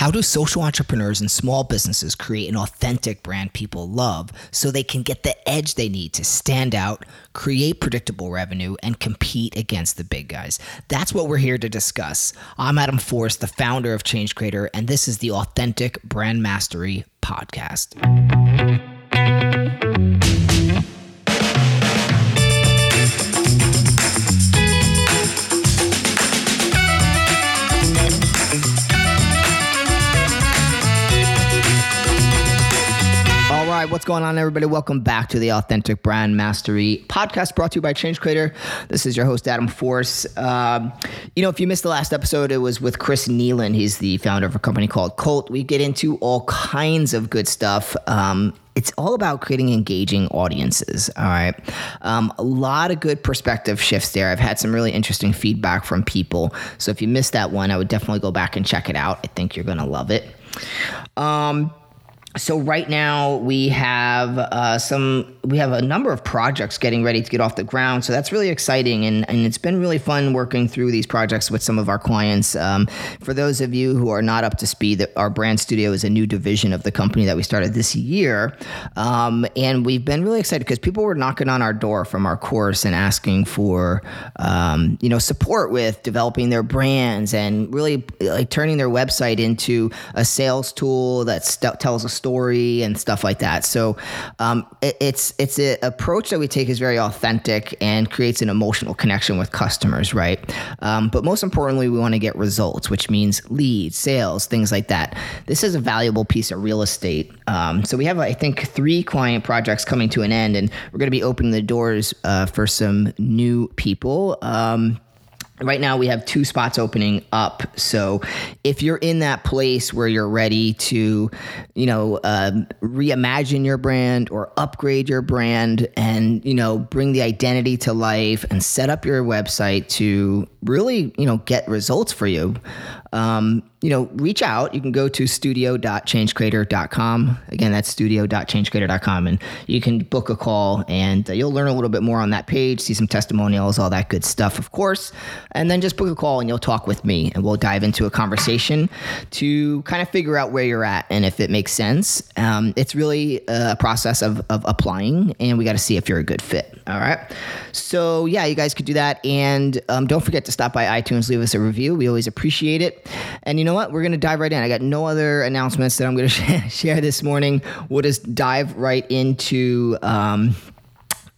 How do social entrepreneurs and small businesses create an authentic brand people love so they can get the edge they need to stand out, create predictable revenue, and compete against the big guys? That's what we're here to discuss. I'm Adam Force, the founder of Change Creator, and this is the Authentic Brand Mastery Podcast. What's going on, everybody? Welcome back to the Authentic Brand Mastery podcast brought to you by Change Creator. This is your host, Adam Force. Um, you know, if you missed the last episode, it was with Chris Nealon. He's the founder of a company called Cult. We get into all kinds of good stuff. Um, it's all about creating engaging audiences. All right. Um, a lot of good perspective shifts there. I've had some really interesting feedback from people. So if you missed that one, I would definitely go back and check it out. I think you're going to love it. Um, so right now we have uh, some we have a number of projects getting ready to get off the ground. So that's really exciting. And, and it's been really fun working through these projects with some of our clients. Um, for those of you who are not up to speed our brand studio is a new division of the company that we started this year. Um, and we've been really excited because people were knocking on our door from our course and asking for um, you know support with developing their brands and really like turning their website into a sales tool that st- tells a story and stuff like that. So um, it, it's it's an approach that we take is very authentic and creates an emotional connection with customers, right? Um, but most importantly, we want to get results, which means leads, sales, things like that. This is a valuable piece of real estate. Um, so we have, I think, three client projects coming to an end, and we're going to be opening the doors uh, for some new people. Um, Right now, we have two spots opening up. So, if you're in that place where you're ready to, you know, um, reimagine your brand or upgrade your brand and, you know, bring the identity to life and set up your website to really, you know, get results for you, um, you know, reach out. You can go to studio.changecreator.com. Again, that's studio.changecreator.com. And you can book a call and uh, you'll learn a little bit more on that page, see some testimonials, all that good stuff, of course. And then just book a call and you'll talk with me and we'll dive into a conversation to kind of figure out where you're at and if it makes sense. Um, it's really a process of, of applying and we got to see if you're a good fit. All right. So, yeah, you guys could do that. And um, don't forget to stop by iTunes, leave us a review. We always appreciate it. And you know what? We're going to dive right in. I got no other announcements that I'm going to share this morning. We'll just dive right into. Um,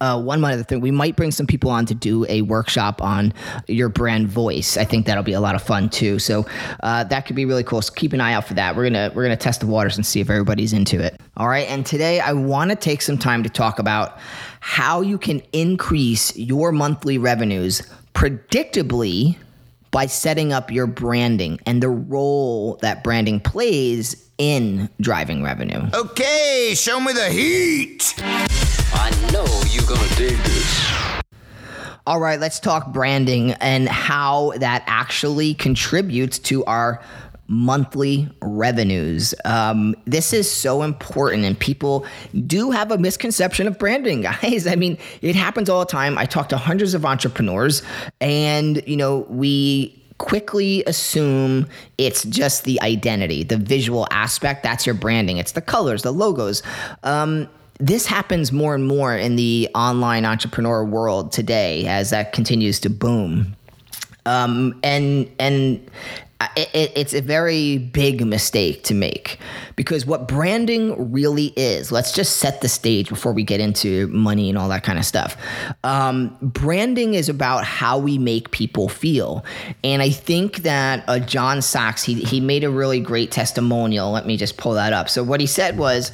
uh, one other thing, we might bring some people on to do a workshop on your brand voice. I think that'll be a lot of fun too. So uh, that could be really cool. So keep an eye out for that. We're gonna we're gonna test the waters and see if everybody's into it. All right. And today I want to take some time to talk about how you can increase your monthly revenues predictably by setting up your branding and the role that branding plays in driving revenue. Okay, show me the heat. I know you're gonna dig this. All right, let's talk branding and how that actually contributes to our monthly revenues. Um, this is so important, and people do have a misconception of branding, guys. I mean, it happens all the time. I talk to hundreds of entrepreneurs, and you know, we quickly assume it's just the identity, the visual aspect. That's your branding. It's the colors, the logos. Um, this happens more and more in the online entrepreneur world today as that continues to boom. Um, and and it, it's a very big mistake to make because what branding really is, let's just set the stage before we get into money and all that kind of stuff. Um, branding is about how we make people feel. And I think that uh, Jonah Sachs, he, he made a really great testimonial. Let me just pull that up. So, what he said was,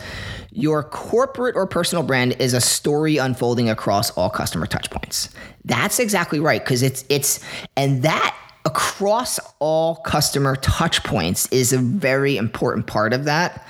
your corporate or personal brand is a story unfolding across all customer touchpoints. That's exactly right because it's it's and that across all customer touch points is a very important part of that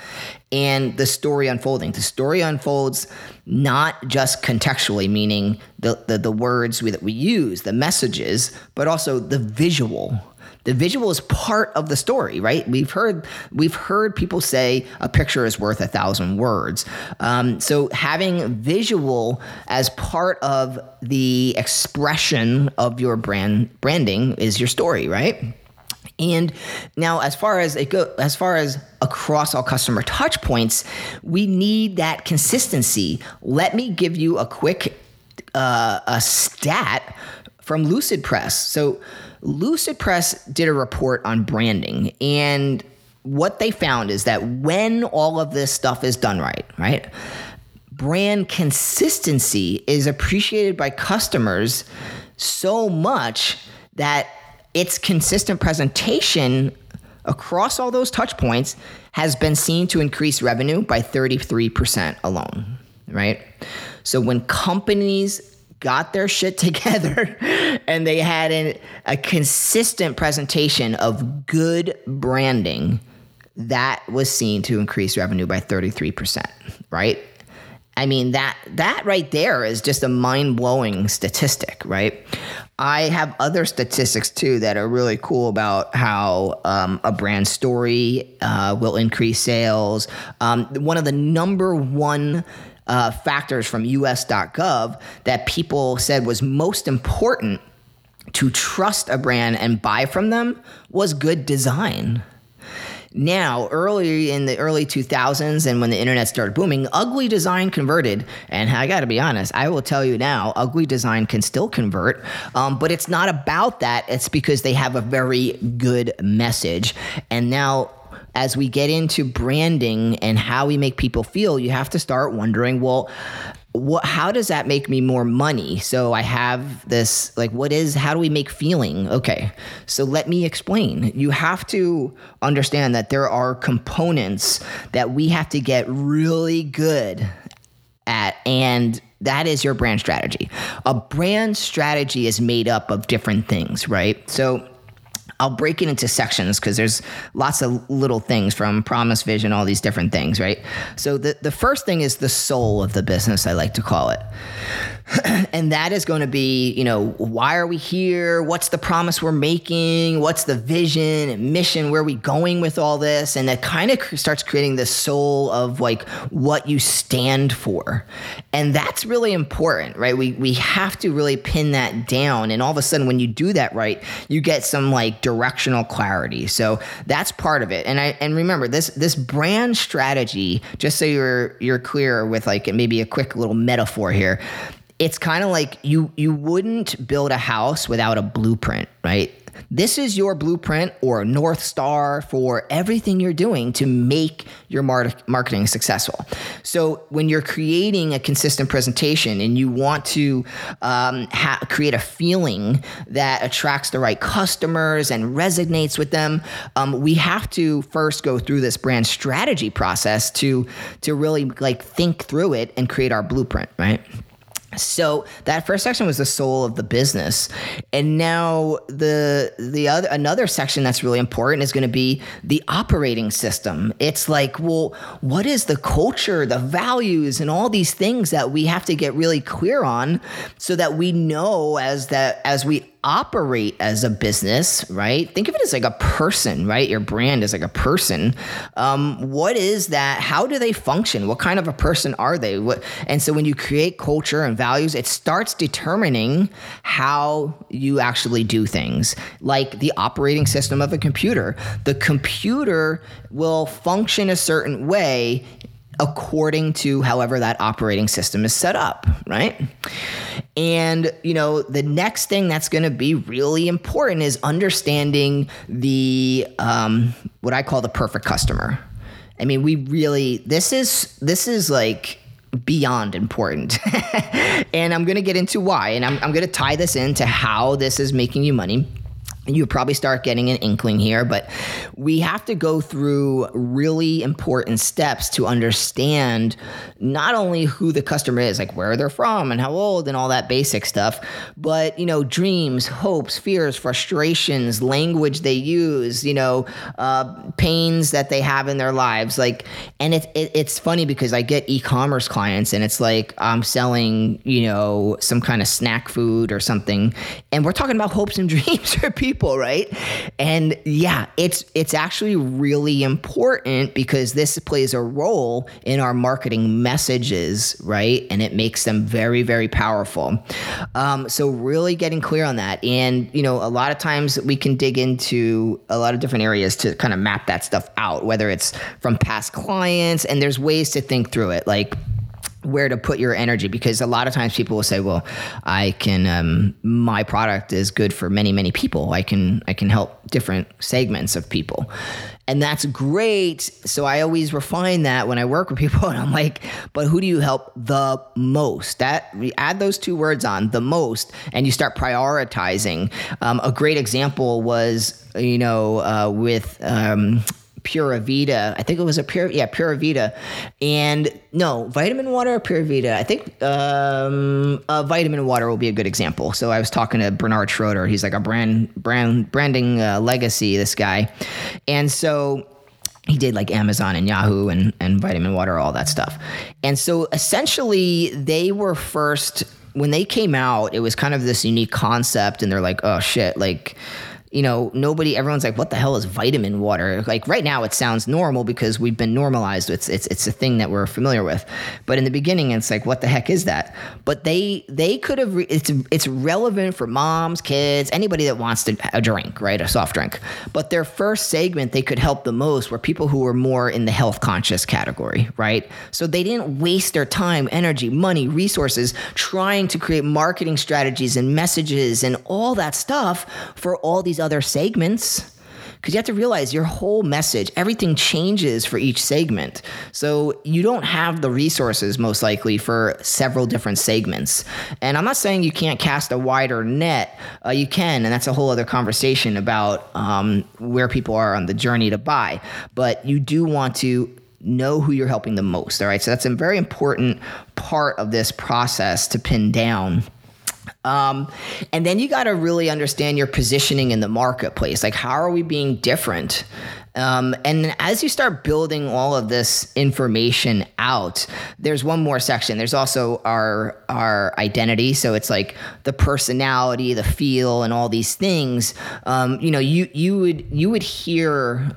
and the story unfolding. The story unfolds not just contextually meaning the, the, the words we, that we use the messages but also the visual the visual is part of the story, right? We've heard we've heard people say a picture is worth a thousand words. Um, so having visual as part of the expression of your brand branding is your story, right? And now, as far as it go, as far as across all customer touch points, we need that consistency. Let me give you a quick uh, a stat from Lucid Press. So, Lucid Press did a report on branding, and what they found is that when all of this stuff is done right, right, brand consistency is appreciated by customers so much that its consistent presentation across all those touch points has been seen to increase revenue by 33% alone, right? So when companies got their shit together and they had an, a consistent presentation of good branding, that was seen to increase revenue by 33%, right? I mean that that right there is just a mind-blowing statistic, right? I have other statistics too that are really cool about how um, a brand story uh, will increase sales. Um, one of the number one uh, factors from US.gov that people said was most important to trust a brand and buy from them was good design. Now, early in the early 2000s and when the internet started booming, ugly design converted. And I got to be honest, I will tell you now, ugly design can still convert, um, but it's not about that. It's because they have a very good message. And now, as we get into branding and how we make people feel, you have to start wondering, well, what how does that make me more money? So i have this like what is how do we make feeling? Okay so let me explain. You have to understand that there are components that we have to get really good at and that is your brand strategy. A brand strategy is made up of different things right? So I'll break it into sections because there's lots of little things from promise, vision, all these different things, right? So the, the first thing is the soul of the business, I like to call it. And that is going to be, you know, why are we here? What's the promise we're making? What's the vision and mission? Where are we going with all this? And that kind of starts creating the soul of like what you stand for. And that's really important, right? We, we have to really pin that down. And all of a sudden, when you do that right, you get some like directional clarity. So that's part of it. And I, and remember this, this brand strategy, just so you're, you're clear with like maybe a quick little metaphor here it's kind of like you you wouldn't build a house without a blueprint, right? This is your blueprint or North Star for everything you're doing to make your mar- marketing successful. So, when you're creating a consistent presentation and you want to um, ha- create a feeling that attracts the right customers and resonates with them, um, we have to first go through this brand strategy process to to really like think through it and create our blueprint, right? So that first section was the soul of the business, and now the the other another section that's really important is going to be the operating system. It's like, well, what is the culture, the values, and all these things that we have to get really clear on, so that we know as that as we operate as a business, right? Think of it as like a person, right? Your brand is like a person. Um, what is that? How do they function? What kind of a person are they? What, and so when you create culture and values, it starts determining how you actually do things, like the operating system of a computer. The computer will function a certain way according to however that operating system is set up, right? And, you know, the next thing that's going to be really important is understanding the, um, what I call the perfect customer. I mean, we really, this is, this is like, beyond important. and I'm going to get into why. And I'm, I'm going to tie this into how this is making you money you probably start getting an inkling here, but we have to go through really important steps to understand not only who the customer is, like where they're from and how old and all that basic stuff, but you know, dreams, hopes, fears, frustrations, language they use, you know, uh, pains that they have in their lives. Like, and it's it, it's funny because I get e-commerce clients and it's like I'm selling, you know, some kind of snack food or something, and we're talking about hopes and dreams for people people, right? And yeah, it's it's actually really important because this plays a role in our marketing messages, right? And it makes them very, very powerful. Um, so really getting clear on that, and you know, a lot of times we can dig into a lot of different areas to kind of map that stuff out, whether it's from past clients, and there's ways to think through it, like where to put your energy because a lot of times people will say well i can um, my product is good for many many people. I can i can help different segments of people. And that's great. So i always refine that when i work with people and i'm like but who do you help the most? That we add those two words on the most and you start prioritizing. Um, a great example was you know uh, with um, Pura Vida. I think it was a Pure, yeah, Pura Vida. And no, vitamin water or Pura Vida. I think um, uh, vitamin water will be a good example. So I was talking to Bernhard Schroeder. He's like a brand, brand, branding uh, legacy, this guy. And so he did like Amazon and Yahoo and, and vitamin water, all that stuff. And so essentially, they were first, when they came out, it was kind of this unique concept. And they're like, oh shit, like, you know, nobody, everyone's like, what the hell is vitamin water? Like right now, it sounds normal because we've been normalized. It's it's it's a thing that we're familiar with. But in the beginning, it's like, what the heck is that? But they they could have. Re- it's it's relevant for moms, kids, anybody that wants to a drink, right, a soft drink. But their first segment, they could help the most were people who were more in the health conscious category, right? So they didn't waste their time, energy, money, resources trying to create marketing strategies and messages and all that stuff for all these other segments because you have to realize your whole message, everything changes for each segment. So you don't have the resources, most likely, for several different segments. And I'm not saying you can't cast a wider net, uh, you can, and that's a whole other conversation about um, where people are on the journey to buy. But you do want to know who you're helping the most. All right. So that's a very important part of this process to pin down. Um, and then you got to really understand your positioning in the marketplace. Like, how are we being different? Um, and as you start building all of this information out, there's one more section. There's also our our identity. So it's like the personality, the feel, and all these things. Um, you know, you you would you would hear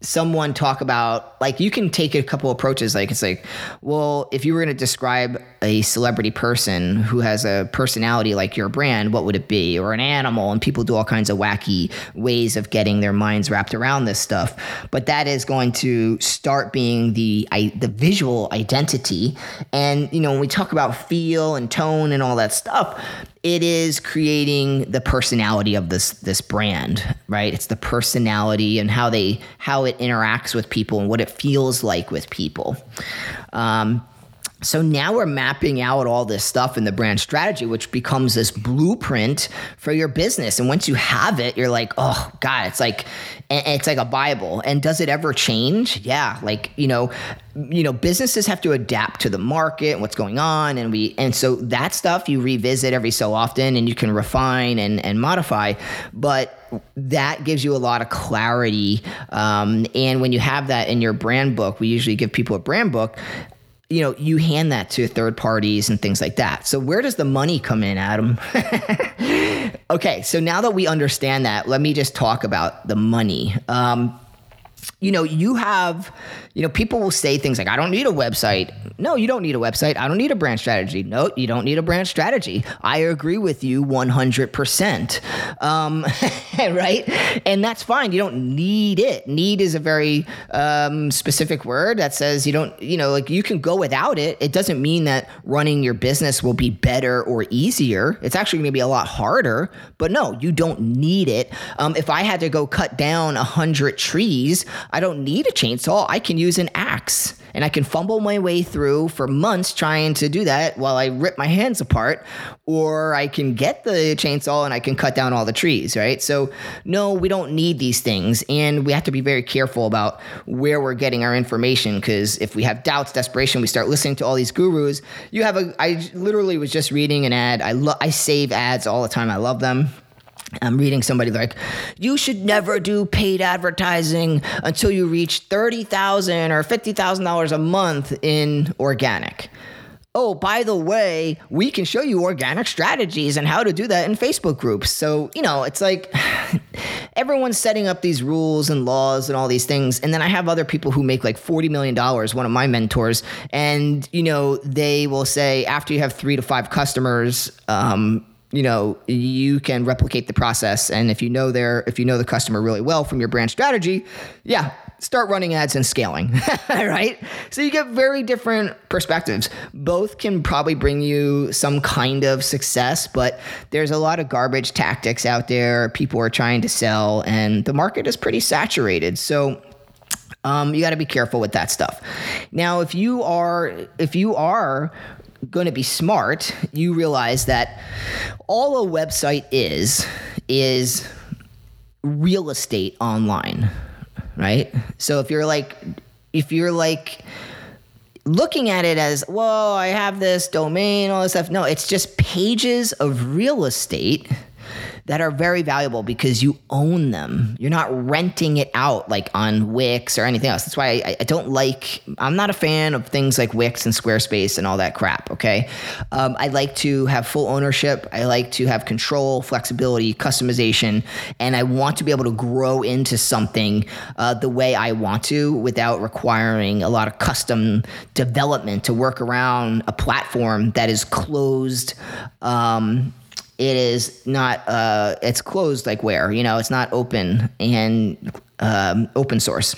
someone talk about like you can take a couple approaches. Like it's like well if you were going to describe a celebrity person who has a personality like your brand what would it be? Or an animal and people do all kinds of wacky ways of getting their minds wrapped around this stuff. But that is going to start being the I, the visual identity. And you know when we talk about feel and tone and all that stuff it is creating the personality of this this brand right it's the personality and how they how it interacts with people and what it feels like with people um, so now we're mapping out all this stuff in the brand strategy, which becomes this blueprint for your business. And once you have it, you're like, oh God, it's like it's like a Bible. And does it ever change? Yeah, like you know, you know, businesses have to adapt to the market and what's going on, and we and so that stuff you revisit every so often, and you can refine and and modify, but that gives you a lot of clarity. Um, and when you have that in your brand book, we usually give people a brand book you know, you hand that to third parties and things like that. So where does the money come in, Adam? okay, so now that we understand that, let me just talk about the money. Um, you know, you have, you know, people will say things like, I don't need a website. No, you don't need a website. I don't need a brand strategy. No, you don't need a brand strategy. I agree with you 100%. Um, right? And that's fine. You don't need it. Need is a very um, specific word that says you don't, you know, like you can go without it. It doesn't mean that running your business will be better or easier. It's actually going to be a lot harder, but no, you don't need it. Um, if I had to go cut down 100 trees, I don't need a chainsaw. I can use an axe and I can fumble my way through for months trying to do that while I rip my hands apart, or I can get the chainsaw and I can cut down all the trees, right? So, no, we don't need these things. And we have to be very careful about where we're getting our information because if we have doubts, desperation, we start listening to all these gurus. You have a, I literally was just reading an ad. I, lo- I save ads all the time, I love them. I'm reading somebody like, you should never do paid advertising until you reach thirty thousand or fifty thousand dollars a month in organic. Oh, by the way, we can show you organic strategies and how to do that in Facebook groups. So, you know, it's like everyone's setting up these rules and laws and all these things. And then I have other people who make like $40 million, one of my mentors, and, you know, they will say after you have three to five customers, um, you know you can replicate the process. And if you know their if you know the customer really well from your brand strategy yeah start running ads and scaling right? So you get very different perspectives. Both can probably bring you some kind of success but there's a lot of garbage tactics out there people are trying to sell and the market is pretty saturated. So um, you got to be careful with that stuff. Now if you are if you are going to be smart, you realize that all a website is is real estate online, right? So if you're like if you're like looking at it as, well, I have this domain, all this stuff. No, it's just pages of real estate that are very valuable because you own them. You're not renting it out like on Wix or anything else. That's why I, I don't like, I'm not a fan of things like Wix and Squarespace and all that crap, okay? Um, I like to have full ownership. I like to have control, flexibility, customization, and I want to be able to grow into something uh, the way I want to without requiring a lot of custom development to work around a platform that is closed. Um, it is not uh, it's closed like where you know it's not open and um, open source.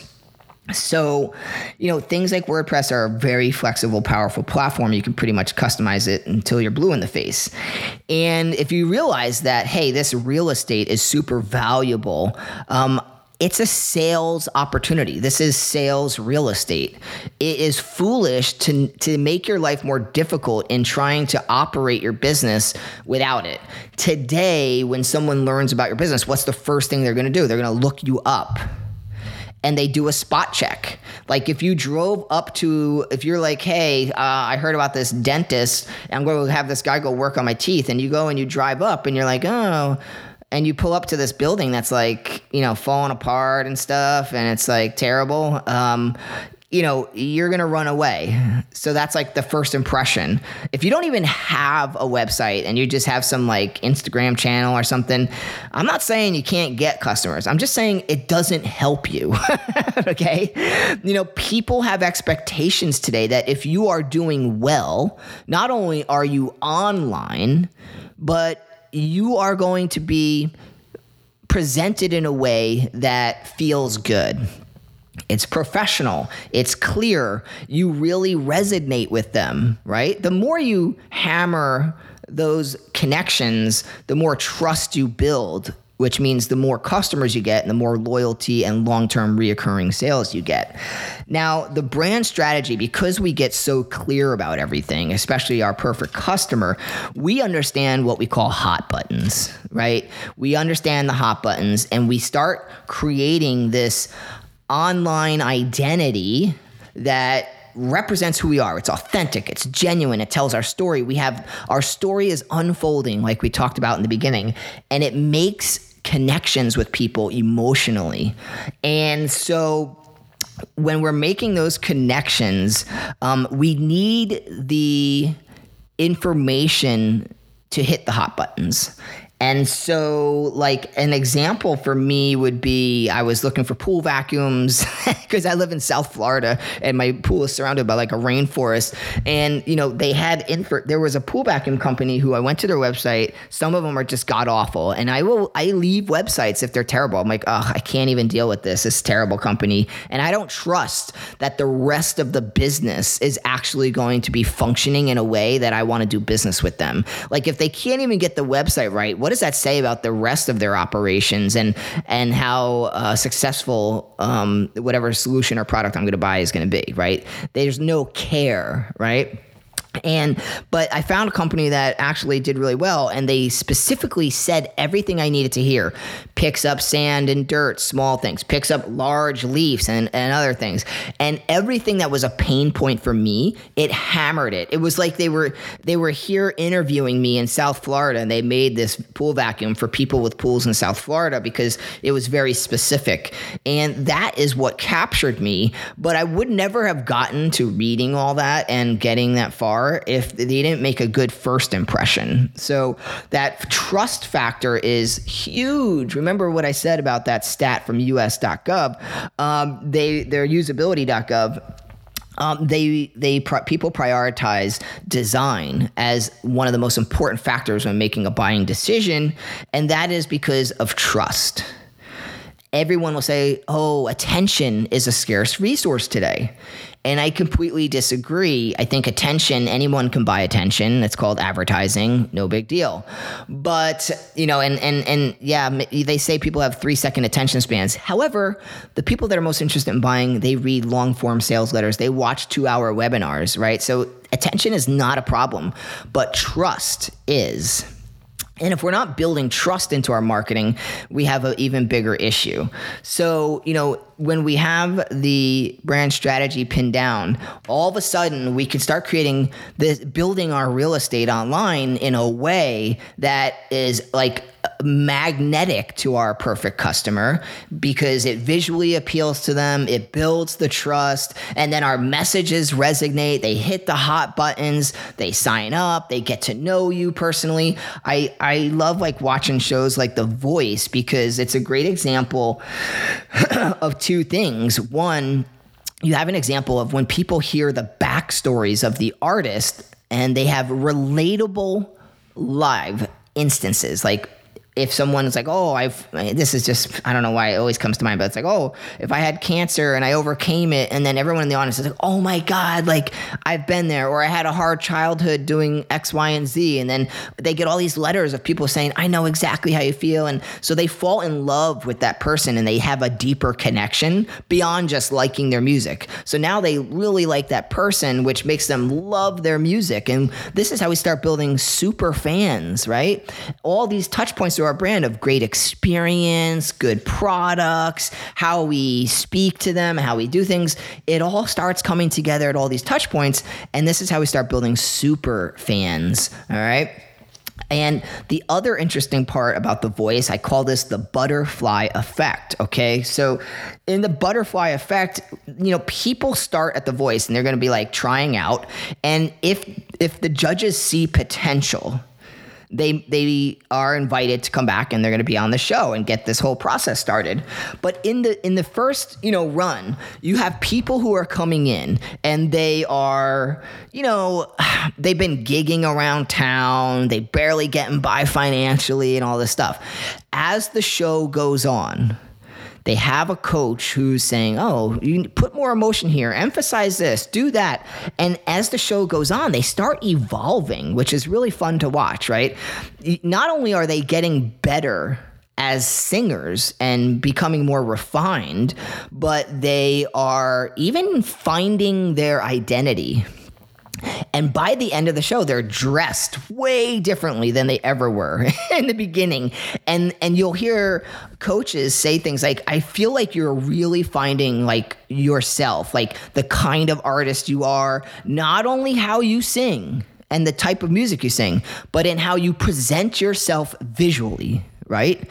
So you know things like wordpress are a very flexible powerful platform. You can pretty much customize it until you're blue in the face. And if you realize that hey this real estate is super valuable um, it's a sales opportunity. This is sales real estate. It is foolish to, to make your life more difficult in trying to operate your business without it. Today, when someone learns about your business, what's the first thing they're gonna do? They're gonna look you up and they do a spot check. Like if you drove up to, if you're like, hey, uh, I heard about this dentist, I'm going to have this guy go work on my teeth, and you go and you drive up and you're like, oh, and you pull up to this building that's like you know falling apart and stuff and it's like terrible um, you know you're gonna run away. So that's like the first impression. If you don't even have a website and you just have some like instagram channel or something i'm not saying you can't get customers. I'm just saying it doesn't help you okay? You know people have expectations today that if you are doing well not only are you online but you are going to be presented in a way that feels good. It's professional, it's clear, you really resonate with them, right? The more you hammer those connections, the more trust you build which means the more customers you get and the more loyalty and long term reoccurring sales you get. Now, the brand strategy, because we get so clear about everything, especially our perfect customer, we understand what we call hot buttons, right? We understand the hot buttons and we start creating this online identity that represents who we are. It's authentic, it's genuine, it tells our story. We have our story is unfolding, like we talked about in the beginning, and it makes connections with people emotionally. And so when we're making those connections, um, we need the information to hit the hot buttons. And so, like, an example for me would be I was looking for pool vacuums because I live in South Florida and my pool is surrounded by like a rainforest. And, you know, they had, info, there was a pool vacuum company who I went to their website. Some of them are just god awful. And I will, I leave websites if they're terrible. I'm like, oh, I can't even deal with this. This terrible company. And I don't trust that the rest of the business is actually going to be functioning in a way that I want to do business with them. Like, if they can't even get the website right, what what does that say about the rest of their operations and and how uh, successful um, whatever solution or product I'm going to buy is going to be? Right? There's no care, right? And but I found a company that actually did really well, and they specifically said everything I needed to hear. Picks up sand and dirt, small things. Picks up large leaves and, and other things. And everything that was a pain point for me, it hammered it. It was like they were they were here interviewing me in South Florida, and they made this pool vacuum for people with pools in South Florida because it was very specific. And that is what captured me. But I would never have gotten to reading all that and getting that far if they didn't make a good first impression. So that trust factor is huge. Remember remember what I said about that stat from US.gov. Um, they their usability.gov um, they they people prioritize design as one of the most important factors when making a buying decision, and that is because of trust. Everyone will say, "Oh, attention is a scarce resource today," And I completely disagree. I think attention, anyone can buy attention. It's called advertising, no big deal. But, you know, and and and yeah, they say people have 3-second attention spans. However, the people that are most interested in buying, they read long-form sales letters. They watch 2-hour webinars, right? So attention is not a problem, but trust is. And if we're not building trust into our marketing, we have an even bigger issue. So, you know, when we have the brand strategy pinned down, all of a sudden we can start creating this, building our real estate online in a way that is like magnetic to our perfect customer because it visually appeals to them, it builds the trust, and then our messages resonate. They hit the hot buttons, they sign up, they get to know you personally. I I love like watching shows like The Voice because it's a great example of two things. One, you have an example of when people hear the backstories of the artist and they have relatable live instances like if someone is like, oh, I've, this is just, I don't know why it always comes to mind, but it's like, oh, if I had cancer and I overcame it, and then everyone in the audience is like, oh my God, like I've been there, or I had a hard childhood doing X, Y, and Z. And then they get all these letters of people saying, I know exactly how you feel. And so they fall in love with that person and they have a deeper connection beyond just liking their music. So now they really like that person, which makes them love their music. And this is how we start building super fans, right? All these touch points brand of great experience, good products, how we speak to them, how we do things. It all starts coming together at all these touch points. And this is how we start building super fans. All right. And the other interesting part about the voice, I call this the butterfly effect. Okay. So, in the butterfly effect, you know, people start at the voice and they're going to be like trying out. And if, if the judges see potential, they they are invited to come back and they're going to be on the show and get this whole process started. But in the in the first you know run, you have people who are coming in and they are you know they've been gigging around town, they barely getting by financially and all this stuff. As the show goes on they have a coach who's saying, "Oh, you put more emotion here, emphasize this, do that." And as the show goes on, they start evolving, which is really fun to watch, right? Not only are they getting better as singers and becoming more refined, but they are even finding their identity and by the end of the show, they're dressed way differently than they ever were in the beginning. And and you'll hear coaches say things like, I feel like you're really finding like yourself, like the kind of artist you are, not only how you sing and the type of music you sing, but in how you present yourself visually right?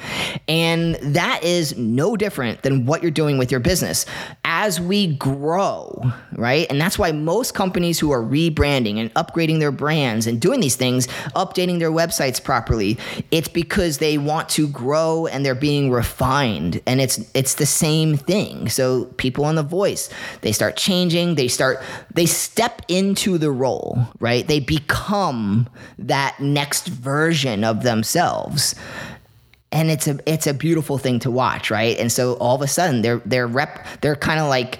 And that is no different than what you're doing with your business. As we grow, right? And that's why most companies who are rebranding and upgrading their brands and doing these things, updating their websites properly, it's because they want to grow and they're being refined. And it's it's the same thing. So people on the voice, they start changing, they start they step into the role, right? They become that next version of themselves and it's a it's a beautiful thing to watch, right? And so all of a sudden they're they're rep they're kind of like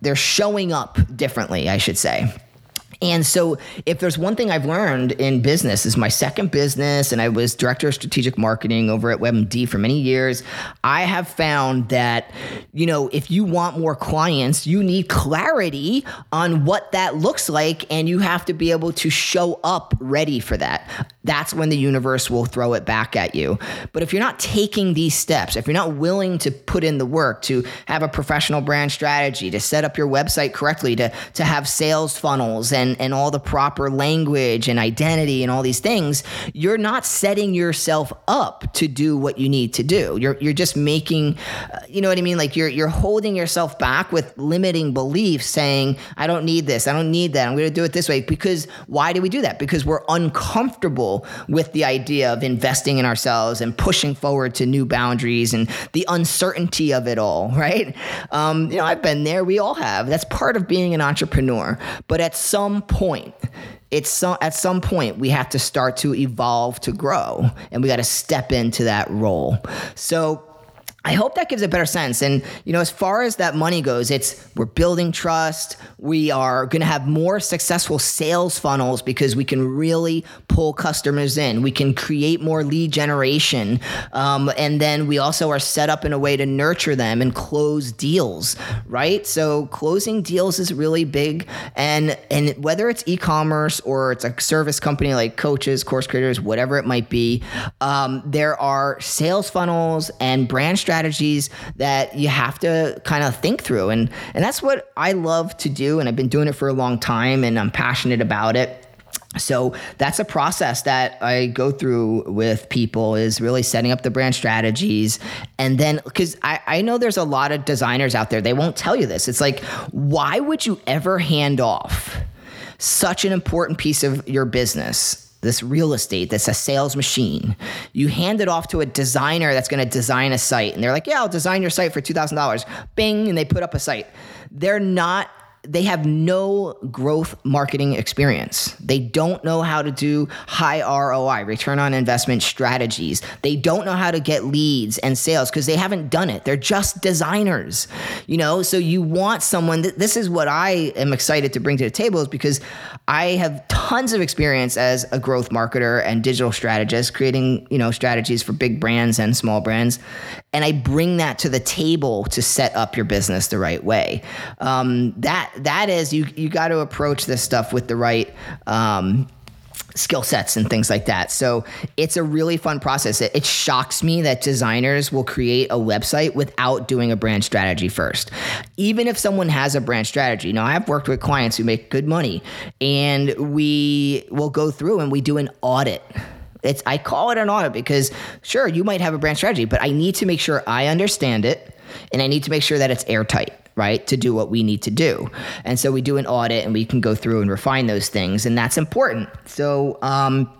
they're showing up differently, I should say. And so, if there's one thing I've learned in business, is my second business, and I was director of strategic marketing over at WebMD for many years. I have found that, you know, if you want more clients, you need clarity on what that looks like, and you have to be able to show up ready for that. That's when the universe will throw it back at you. But if you're not taking these steps, if you're not willing to put in the work to have a professional brand strategy, to set up your website correctly, to to have sales funnels and and, all the proper language and identity and all these things, you're not setting yourself up to do what you need to do. You're, you're just making, uh, you know what I mean? Like you're, you're holding yourself back with limiting beliefs saying, I don't need this. I don't need that. I'm going to do it this way. Because why do we do that? Because we're uncomfortable with the idea of investing in ourselves and pushing forward to new boundaries and the uncertainty of it all, right? Um, you know, I've been there. We all have. That's part of being an entrepreneur. But at some point, it's some, at some point we have to start to evolve to grow and we got to step into that role. So I hope that gives a better sense. And, you know, as far as that money goes, it's we're building trust. We are going to have more successful sales funnels because we can really pull customers in. We can create more lead generation. Um, and then we also are set up in a way to nurture them and close deals, right? So closing deals is really big. And, and whether it's e commerce or it's a service company like coaches, course creators, whatever it might be, um, there are sales funnels and brand strategies strategies that you have to kind of think through. And, and that's what I love to do. And I've been doing it for a long time and I'm passionate about it. So that's a process that I go through with people is really setting up the brand strategies. And then, because I, I know there's a lot of designers out there, they won't tell you this. It's like, why would you ever hand off such an important piece of your business this real estate that's a sales machine. You hand it off to a designer that's going to design a site, and they're like, "Yeah, I'll design your site for two thousand dollars." Bing, and they put up a site. They're not they have no growth marketing experience. They don't know how to do high ROI, return on investment strategies. They don't know how to get leads and sales because they haven't done it. They're just designers, you know? So you want someone that this is what I am excited to bring to the table is because I have tons of experience as a growth marketer and digital strategist creating, you know, strategies for big brands and small brands. And I bring that to the table to set up your business the right way. Um, that that is you you got to approach this stuff with the right um, skill sets and things like that. So it's a really fun process. It, it, shocks me that designers will create a website without doing a brand strategy first. Even if someone has a brand strategy. Now, I've worked with clients who make good money and we will go through and we do an audit. It's I call it an audit because sure, you might have a brand strategy, but I need to make sure I understand it and I need to make sure that it's airtight right, to do what we need to do. And so we do an audit and we can go through and refine those things, and that's important. So, um,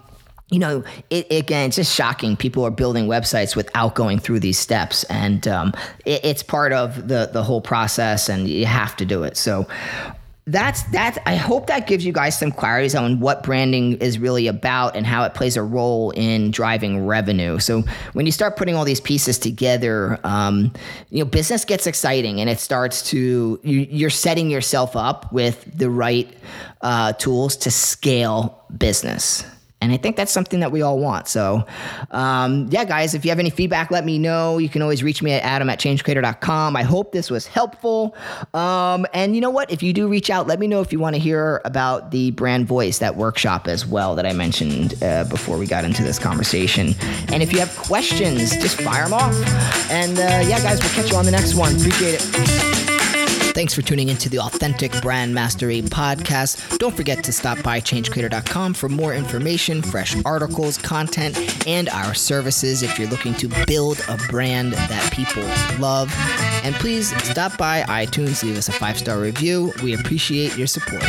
you know, it, again, it's just shocking. People are building websites without going through these steps, and um, it, it's part of the the whole process, and you have to do it. So, that's that i hope that gives you guys some clarity on what branding is really about and how it plays a role in driving revenue. So when you start putting all these pieces together um, you know business gets exciting and it starts to you, you're setting yourself up with the right uh, tools to scale business and I think that's something that we all want. So, um, yeah, guys, if you have any feedback, let me know. You can always reach me at adam at changecreator.com. I hope this was helpful. Um, and you know what? If you do reach out, let me know if you want to hear about the brand voice, that workshop as well that I mentioned uh, before we got into this conversation. And if you have questions, just fire them off. And uh, yeah, guys, we'll catch you on the next one. Appreciate it. Thanks for tuning into the Authentic Brand Mastery podcast. Don't forget to stop by changecreator.com for more information, fresh articles, content, and our services if you're looking to build a brand that people love. And please stop by iTunes, leave us a five star review. We appreciate your support.